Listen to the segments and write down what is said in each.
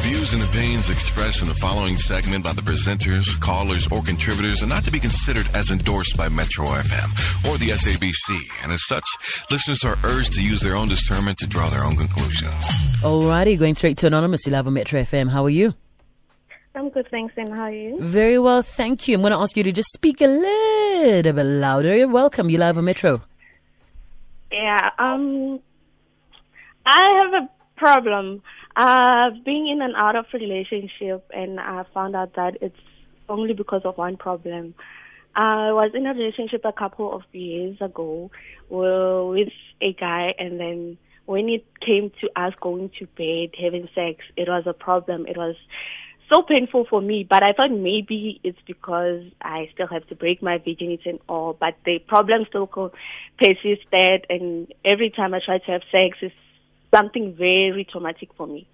views and opinions expressed in the following segment by the presenters, callers, or contributors are not to be considered as endorsed by Metro FM or the SABC, and as such, listeners are urged to use their own discernment to draw their own conclusions. Alrighty, going straight to Anonymous, you love a Metro FM. How are you? I'm good, thanks. And how are you? Very well, thank you. I'm going to ask you to just speak a little bit louder. You're welcome. You live on Metro. Yeah, um, I have a problem. I've been in and out of relationship, and I found out that it's only because of one problem. I was in a relationship a couple of years ago with a guy, and then when it came to us going to bed, having sex, it was a problem. It was so painful for me, but I thought maybe it's because I still have to break my virginity and all, but the problem still persisted, and every time I try to have sex, it's something very traumatic for me.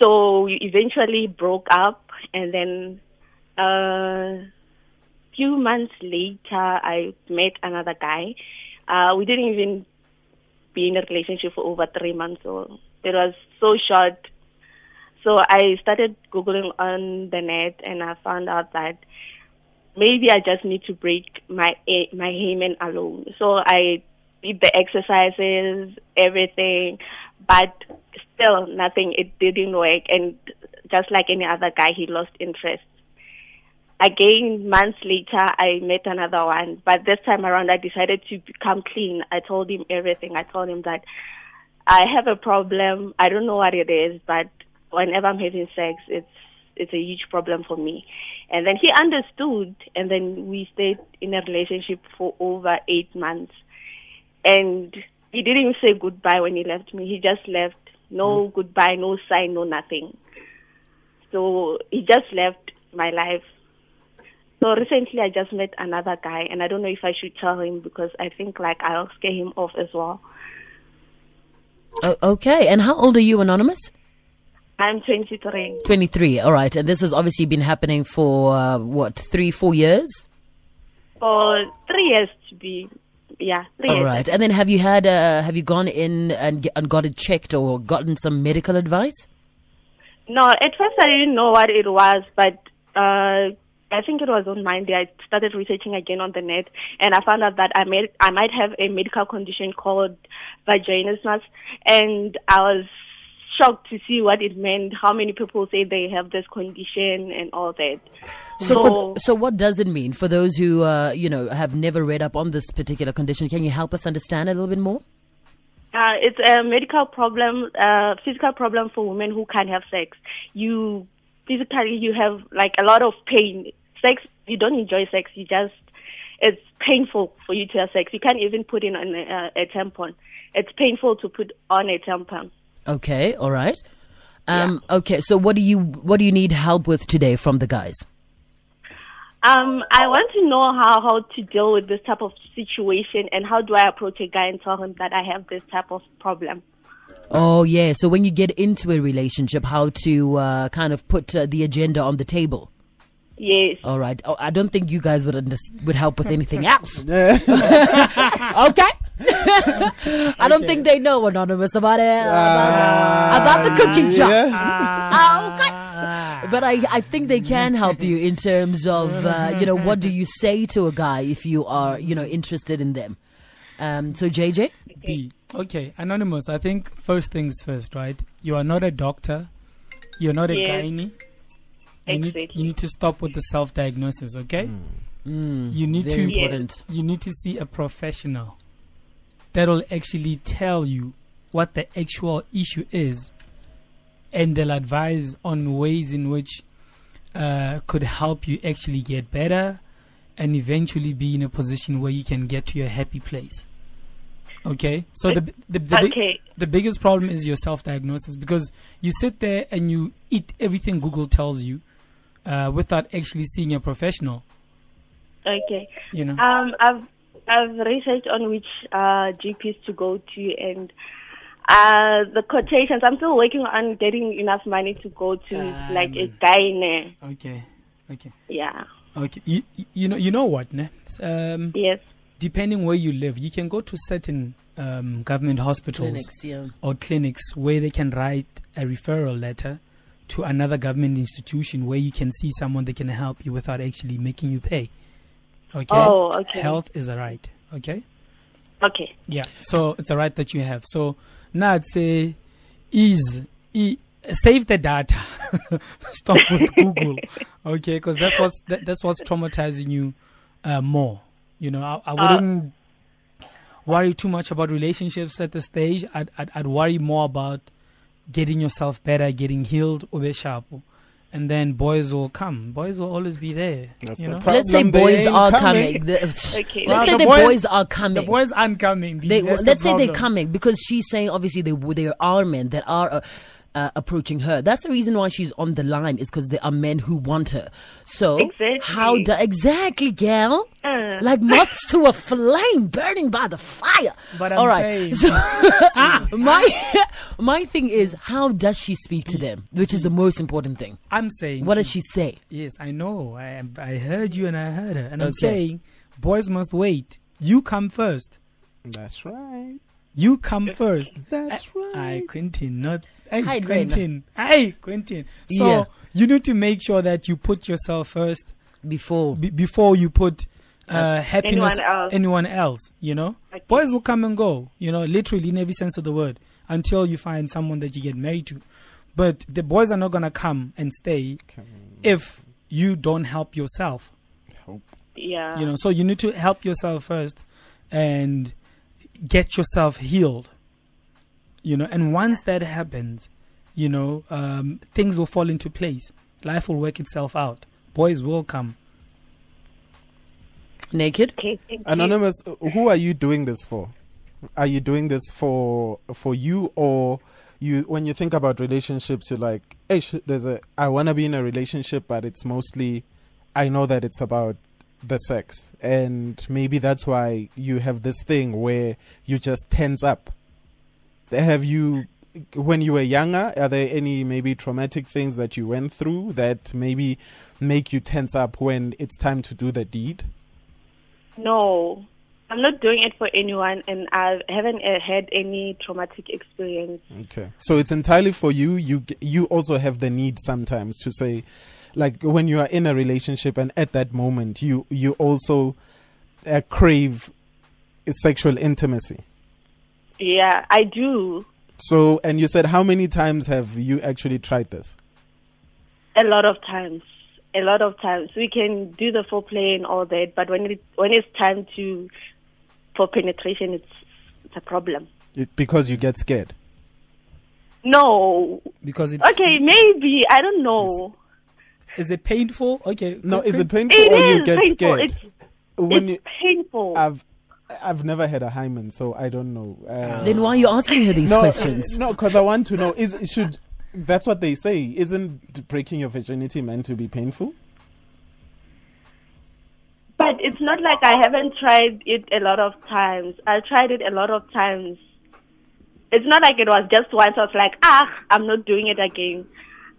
So we eventually broke up, and then a uh, few months later, I met another guy. Uh, we didn't even be in a relationship for over three months, so it was so short. So I started googling on the net, and I found out that maybe I just need to break my my hymen alone. So I the exercises, everything, but still nothing. It didn't work, and just like any other guy, he lost interest. Again, months later, I met another one, but this time around, I decided to become clean. I told him everything. I told him that I have a problem. I don't know what it is, but whenever I'm having sex, it's it's a huge problem for me. And then he understood, and then we stayed in a relationship for over eight months. And he didn't even say goodbye when he left me. He just left. No mm. goodbye, no sign, no nothing. So he just left my life. So recently I just met another guy and I don't know if I should tell him because I think like I'll scare him off as well. Oh, okay. And how old are you, Anonymous? I'm 23. 23, all right. And this has obviously been happening for, uh, what, three, four years? For three years to be, yeah, All right. And then have you had, uh, have you gone in and, and got it checked or gotten some medical advice? No, at first I didn't know what it was, but uh, I think it was on Monday. I started researching again on the net, and I found out that I may I might have a medical condition called vaginismus, and I was shocked to see what it meant, how many people say they have this condition and all that. So, so, for, so what does it mean for those who, uh, you know, have never read up on this particular condition? Can you help us understand a little bit more? Uh, it's a medical problem, uh, physical problem for women who can't have sex. You physically, you have like a lot of pain. Sex, you don't enjoy sex. You just, it's painful for you to have sex. You can't even put in a, a tampon. It's painful to put on a tampon. Okay, all right. Um, yeah. Okay, so what do you what do you need help with today from the guys? Um, I want to know how how to deal with this type of situation and how do I approach a guy and tell him that I have this type of problem. Oh yeah, so when you get into a relationship, how to uh, kind of put uh, the agenda on the table. Yes. All right. Oh, I don't think you guys would under- would help with anything else. okay. I don't think they know anonymous about it uh, about, the cooking job. Yeah. okay. But I, I think they can help you in terms of uh, you know what do you say to a guy if you are you know interested in them. Um, so JJ. B. Okay, anonymous. I think first things first, right? You are not a doctor. You're not a yes. gynae you need, you need to stop with the self diagnosis, okay? Mm. Mm, you need to important. you need to see a professional that'll actually tell you what the actual issue is and they'll advise on ways in which uh, could help you actually get better and eventually be in a position where you can get to your happy place. Okay, so the the the, okay. the biggest problem is your self diagnosis because you sit there and you eat everything Google tells you, uh, without actually seeing a professional. Okay. You know. Um, I've I've researched on which uh, GPs to go to and uh, the quotations. I'm still working on getting enough money to go to um, like a gynae. Okay. Okay. Yeah. Okay. You, you know you know what, ne? Um, yes. depending where you live, you can go to certain um, government hospitals Clinics, yeah. or clinics where they can write a referral letter to another government institution where you can see someone that can help you without actually making you pay. Okay. Oh, okay. Health is a right. Okay. Okay. Yeah. So it's a right that you have. So now I'd say is e- save the data. Stop with Google. Okay, because that's what's that, that's what's traumatizing you uh, more. You know, I, I wouldn't worry too much about relationships at this stage. I'd, I'd I'd worry more about getting yourself better, getting healed, ube sharp. And then boys will come. Boys will always be there. That's you the know, problem. Let's say boys are coming. coming. The- Okay. Let's Well, say the the boy- boys are coming. the boys aren't coming. They, let's say they're coming because she's saying obviously they there are men that are uh, uh, approaching her. That's the reason why she's on the line is because there are men who want her. So Exactly. how do exactly, gal? Uh. Like moths to a flame, burning by the fire. But I'm all right. saying- So my my thing is, how does she speak to them? Which is the most important thing. I'm saying. What does she say? Yes, I know. I I heard you and I heard her, and I'm saying, boys must wait. You come first. That's right. You come first. That's right. I, right. Quentin, not. Hey, Hi, Quentin. Hey, Quentin. So Yeah. you need to make sure that you put yourself first Before be- before you put uh, happiness Anyone else. anyone else. You know, Okay. boys will come and go. You know, literally in every sense of the word, until you find someone that you get married to. But the boys are not gonna come and stay if you don't help yourself. Yeah. you know so you need to help yourself first and get yourself healed you know and once that happens you know um, things will fall into place life will work itself out boys will come naked. Okay. Thank you. Anonymous, who are you doing this for? Are you doing this for for you or you when you think about relationships you're like, hey, sh- there's a I want to be in a relationship but it's mostly I know that it's about the sex and maybe that's why you have this thing where you just tense up. Have you when you were younger, are there any maybe traumatic things that you went through that maybe make you tense up when it's time to do the deed? No, I'm not doing it for anyone, and I haven't uh, had any traumatic experience. Okay. So it's entirely for you. You you also have the need sometimes to say, like when you are in a relationship and at that moment you you also uh, crave sexual intimacy. Yeah, I do So and you said how many times have you actually tried this? a lot of times. A lot of times we can do the foreplay and all that, but when it when it's time to for penetration, it's it's a problem. It, because you get scared. No, because it's okay, maybe I don't know. is it painful okay No, is it painful It or you get painful. scared? It's, when it's you, painful. I've I've never had a hymen, so I don't know. Uh, Then why are you asking her these no, questions? No, because I want to know. Is should that's what they say? Isn't breaking your virginity meant to be painful? But it's not like I haven't tried it a lot of times. I tried it a lot of times. It's not like it was just once. I was like, ah, I'm not doing it again.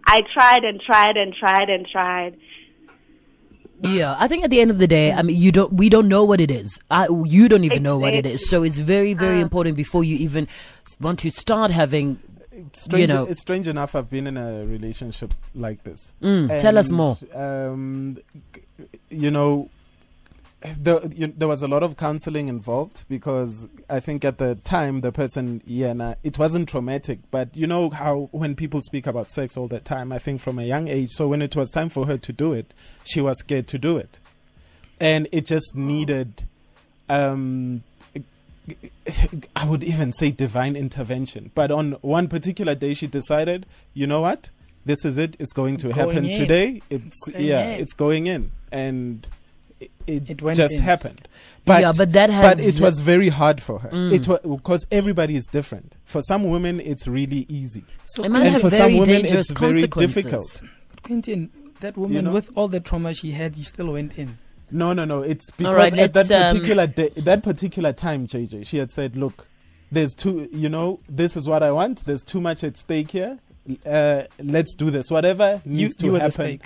I tried and tried and tried and tried. Yeah, I think at the end of the day, I mean, you don't, we don't know what it is. I, you don't even know what it is. So it's very, very important before you even want to start having. Strange, know. it's strange enough. I've been in a relationship like this. Mm, tell us more. Um, you know, there, you, there was a lot of counseling involved because I think at the time the person, yeah, nah, it wasn't traumatic, but you know how when people speak about sex all the time, I think from a young age. So when it was time for her to do it, she was scared to do it, and it just needed. Um, I would even say divine intervention. But on one particular day, she decided, you know what? This is it. It's going to Going happen in. today. It's Going yeah, in. it's going in, and it, it, It went just in. happened. But yeah, but that but it was very hard for her. Mm. It was because everybody is different. For some women, it's really easy, so It might and have for some women, dangerous it's very consequences. difficult. Quentin, that woman know? with all the trauma she had, you still went in. No, no, no. It's because right, at that let's, um, particular day, that particular time, JJ, she had said, "Look, there's too, you know, this is what I want. There's too much at stake here. Uh, let's do this. Whatever needs you to were the happen.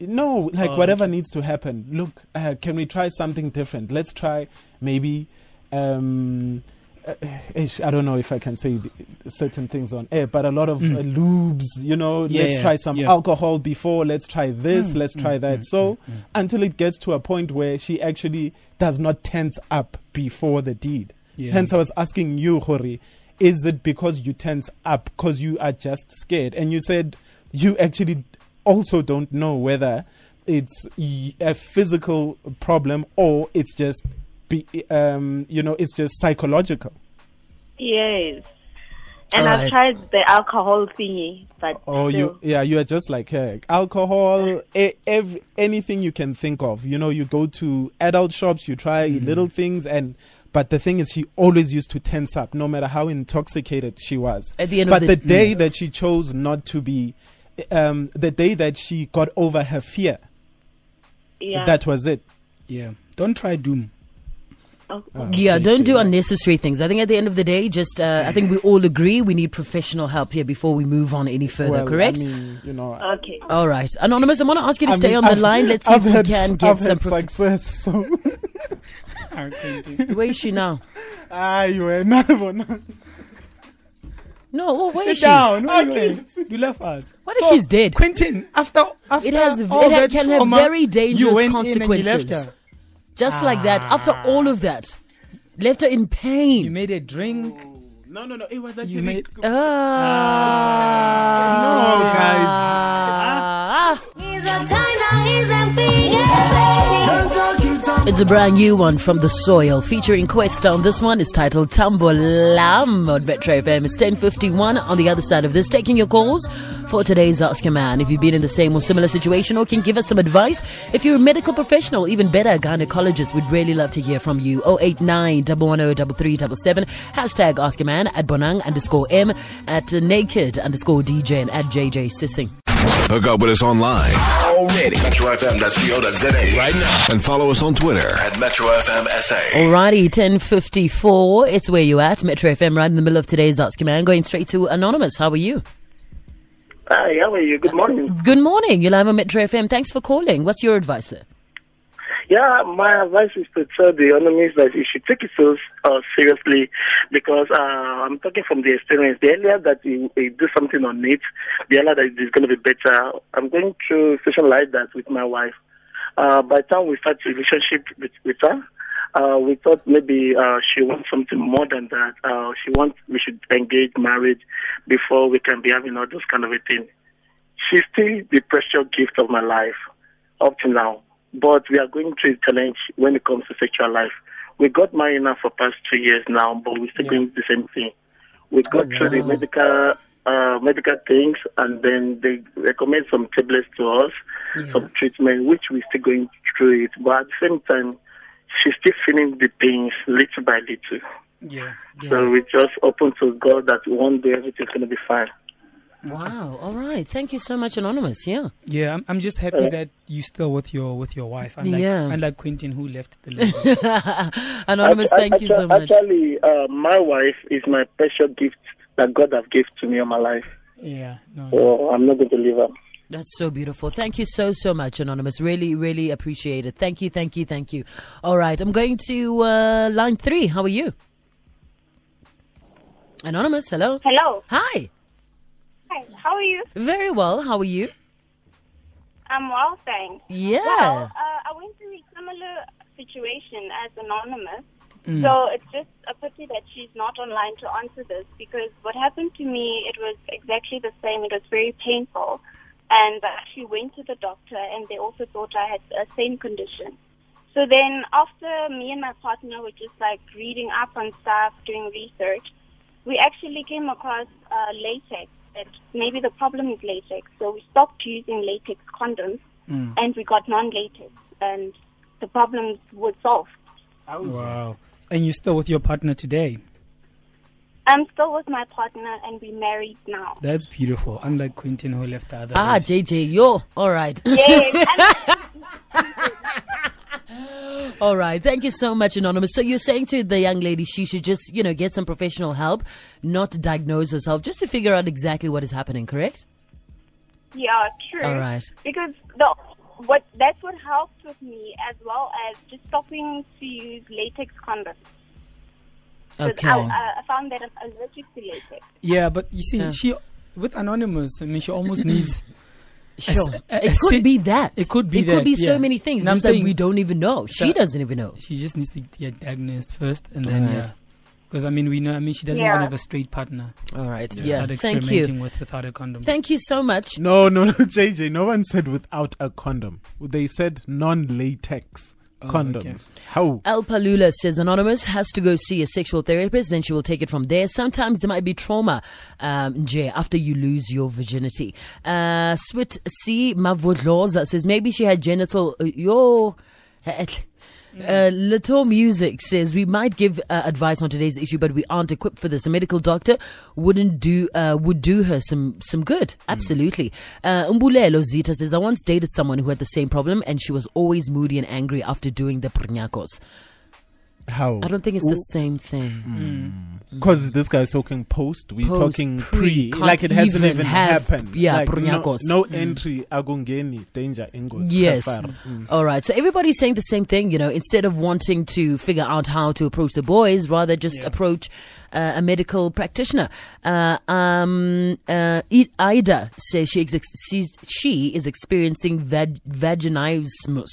No, like oh, whatever okay. needs to happen. Look, uh, can we try something different? Let's try maybe. Um, uh, I don't know if I can say certain things on air, but a lot of mm. uh, lubes, you know, yeah, let's yeah, try some yeah. alcohol before, let's try this, mm, let's try mm, that. Mm, so mm, mm. until it gets to a point where she actually does not tense up before the deed. Hence, I was asking you, Hori, is it because you tense up because you are just scared? And you said you actually also don't know whether it's a physical problem or it's just be, um, you know, it's just psychological. Yes. And I've tried the alcohol thingy, but oh, still. you yeah, you are just like her. Alcohol, a, every, anything you can think of. You know, you go to adult shops, you try mm. little things, and but the thing is, she always used to tense up, no matter how intoxicated she was. At the end but of the, the day mm. that she chose not to be, um, the day that she got over her fear, yeah. that was it. Yeah, don't try doom. Oh, yeah, don't do unnecessary things. I think at the end of the day, just uh, I think we all agree we need professional help here before we move on any further. Well, correct? I mean, you know. Okay. All right, anonymous. I want to ask you to I stay mean, on the I've, line. Let's see I've if we can get I've some prof- success. So. Where is she now? Ah, you were another one. No, well, where Sit is she? down. Okay. You left out. What if so, she's dead? Quentin, after, after it has it can have very dangerous consequences. Just ah. like that, after all of that, left her in pain. You made a drink. No, no, no. It was actually. You made. Ah. no, guys. It's a brand new one from the soil featuring Kwesta. This one is titled Tambo Lam on Metro FM. It's 1051 on the other side of this. Taking your calls for today's Ask a Man. If you've been in the same or similar situation or can give us some advice, if you're a medical professional, even better, a gynecologist, we'd really love to hear from you. 089 110 Hashtag Ask a Man at Bonang underscore M at naked underscore DJ and at JJ Sissing. Hook up with us online already. MetroFM.co.za right now. And follow us on Twitter at MetroFMSA. Alrighty, 1054. It's where you at. Metro FM right in the middle of today's Ask Man. Going straight to Anonymous. How are you? Hi, how are you? Good morning. Good morning. You're live on Metro FM. Thanks for calling. What's your advice, sir? Yeah, my advice is to tell the enemies that you should take it so uh, seriously because uh, I'm talking from the experience. The earlier that you, you do something on it, the earlier that it's going to be better. I'm going through a situation like that with my wife. Uh, by the time we start a relationship with, with her, uh, we thought maybe uh, she wants something more than that. Uh, she wants we should engage marriage before we can be having all those kind of a thing. She's still the precious gift of my life up to now. But we are going through a challenge when it comes to sexual life. We got married now for past two years now, but we're still yeah. going the same thing. We got oh, through the medical uh, medical things, and then they recommend some tablets to us, yeah. some treatment, which we're still going through it. But at the same time, she's still feeling the pains little by little. Yeah. yeah. So we just open to God that one day everything's going to be fine. Wow. All right. Thank you so much, Anonymous. Yeah. Yeah. I'm, I'm just happy that you still with your with your wife. Unlike, yeah. Unlike Quentin, who left the list. Anonymous, thank actually, you so much. Actually, uh, my wife is my special gift that God has given to me in my life. Yeah. No, so I'm not going to leave her. That's so beautiful. Thank you so, so much, Anonymous. Really, really appreciate it. Thank you, thank you, thank you. All right, I'm going to uh, line three. How are you? Anonymous, hello. Hello. Hi. Hi, how are you? Very well. How are you? I'm well, thanks. Yeah. Well, uh, I went through a similar situation as Anonymous. Mm. So it's just a pity that she's not online to answer this because what happened to me, it was exactly the same. It was very painful. And I actually went to the doctor and they also thought I had the same condition. So then after me and my partner were just like reading up on stuff, doing research, we actually came across uh, latex that maybe the problem is latex. So we stopped using latex condoms mm. and we got non-latex and the problems were solved. Wow. And you're still with your partner today? I'm still with my partner and we're married now. That's beautiful. Unlike Quentin who left the other. Ah, JJ, yo. All right. Yes. All right. Thank you so much, Anonymous. So you're saying to the young lady she should just, you know, get some professional help, not diagnose herself, just to figure out exactly what is happening, correct? Yeah, true. All right. Because the what that's what helped with me as well as just stopping to use latex condoms. Okay. I, I- I found that I'm allergic to latex. Yeah, but you see, Yeah. she with anonymous. I mean, she almost needs. Sure. a- it could sit- be that. it could be that It could that, be so many things. And I'm saying- we don't even know. She doesn't even know. She just needs to get diagnosed first, and then Alright. yeah. Because I mean, we know. I mean, she doesn't Yeah. even have a straight partner. All right. to Yeah. start Thank you. with without a condom. Thank you so much. No, no, no, JJ. No one said without a condom. They said non-latex condoms. okay. How? Al Palula says Anonymous has to go see a sexual therapist, then she will take it from there. Sometimes there might be trauma, um, Nje, after you lose your virginity. Uh, Swit C. Mavodloza says maybe she had genital. Uh, yo. Uh, Little Music says we might give uh, advice on today's issue, but we aren't equipped for this. A medical doctor wouldn't do uh, would do her some some good. Absolutely. Uh, Umbulelo Zita says I once dated someone who had the same problem, and she was always moody and angry after doing the prnyakos. How? I don't think it's the same thing. Because this guy's talking post, we're Post, talking pre, pre, like it hasn't even even have- happened. yeah, like no, Prunyakos. no entry, agungeni, danger, ingos. Yes. Mm. All right. So everybody's saying the same thing, you know, instead of wanting to figure out how to approach the boys, rather just Yeah. approach uh, a medical practitioner. Uh, um, uh, Ida says she, ex- she's, she is experiencing vag- vaginismus.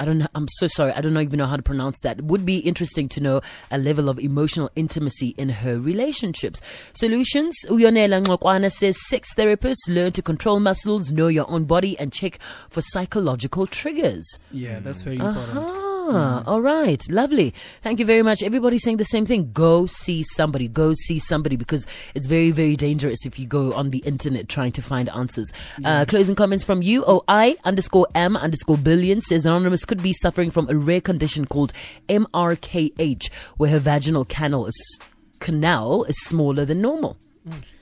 I don't know. I'm so sorry. I don't even know how to pronounce that. Would be interesting to know a level of emotional intimacy in her relationships. Solutions. Uyonela Ngokwana says sex therapists learn to control muscles, know your own body, and check for psychological triggers. Yeah, that's very uh-huh. important. Ah, all right. Lovely. Thank you very much. Everybody's saying the same thing. Go see somebody. Go see somebody because it's very, very dangerous if you go on the internet trying to find answers. Uh, closing comments from you. Oh, I underscore M underscore billion says Anonymous could be suffering from a rare condition called MRKH, where her vaginal canal is, canal is smaller than normal.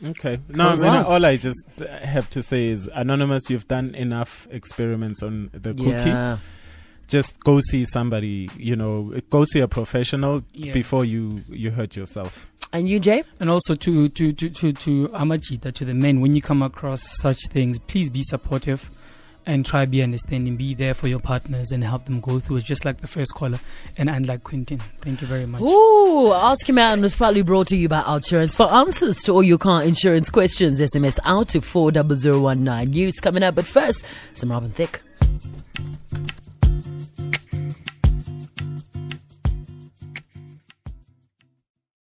Okay. Now, Close mean, all I just have to say is, Anonymous, you've done enough experiments on the cookie. Just go see somebody, you know, go see a professional Yeah. before you, you hurt yourself. And you, Jay? And also to to to to, to Amajita, to the men, when you come across such things, please be supportive and try be understanding. Be there for your partners and help them go through it, just like the first caller and unlike Quentin. Thank you very much. Ooh, Ask Him Out was probably brought to you by Outsurance. For answers to all your car insurance questions, SMS out to 40019. News coming up, but first, some Robin Thicke.